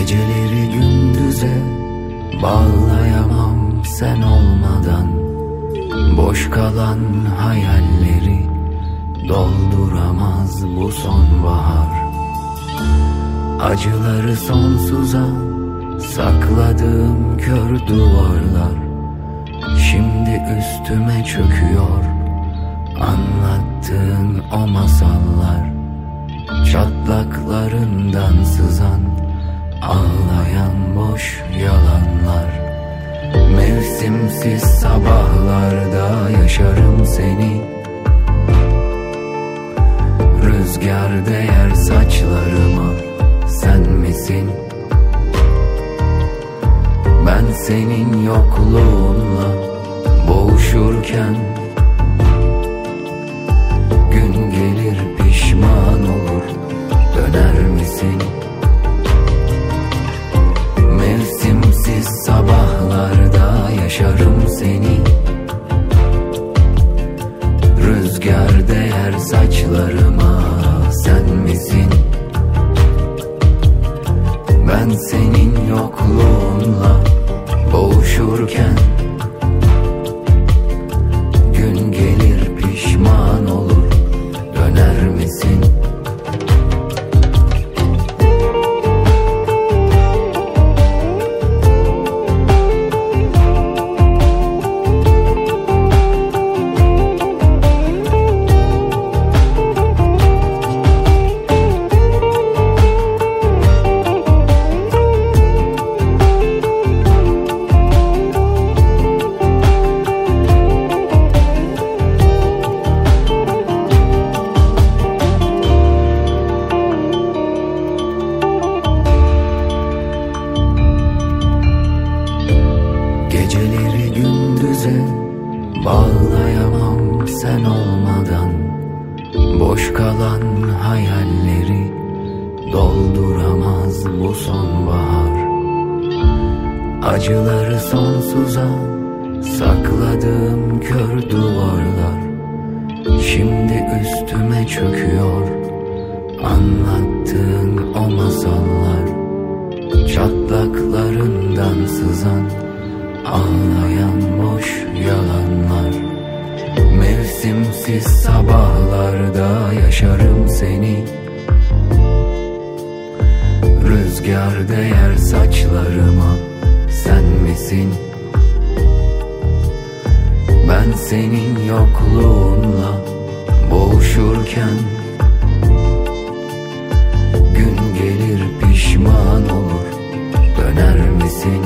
Geceleri gündüze bağlayamam sen olmadan. Boş kalan hayalleri dolduramaz bu sonbahar. Acıları sonsuza sakladığım kör duvarlar Şimdi üstüme çöküyor. Anlattığın o masallar Çatlaklarından Mevsimsiz sabahlarda yaşarım seni Rüzgar değer saçlarıma Sen misin? Ben senin yokluğunla boğuşurken boğuşurken gündüze bağlayamam sen olmadan. Boş kalan hayalleri dolduramaz bu sonbahar. Acıları sonsuza sakladığım kör duvarlar Şimdi üstüme çöküyor. Anlattığın o masallar Çatlaklarından sızan Ağlayan boş yalanlar. Mevsimsiz sabahlarda yaşarım seni. Rüzgar değer saçlarıma. Sen misin? Ben senin yokluğunla boğuşurken. Gün gelir pişman olur. Döner misin?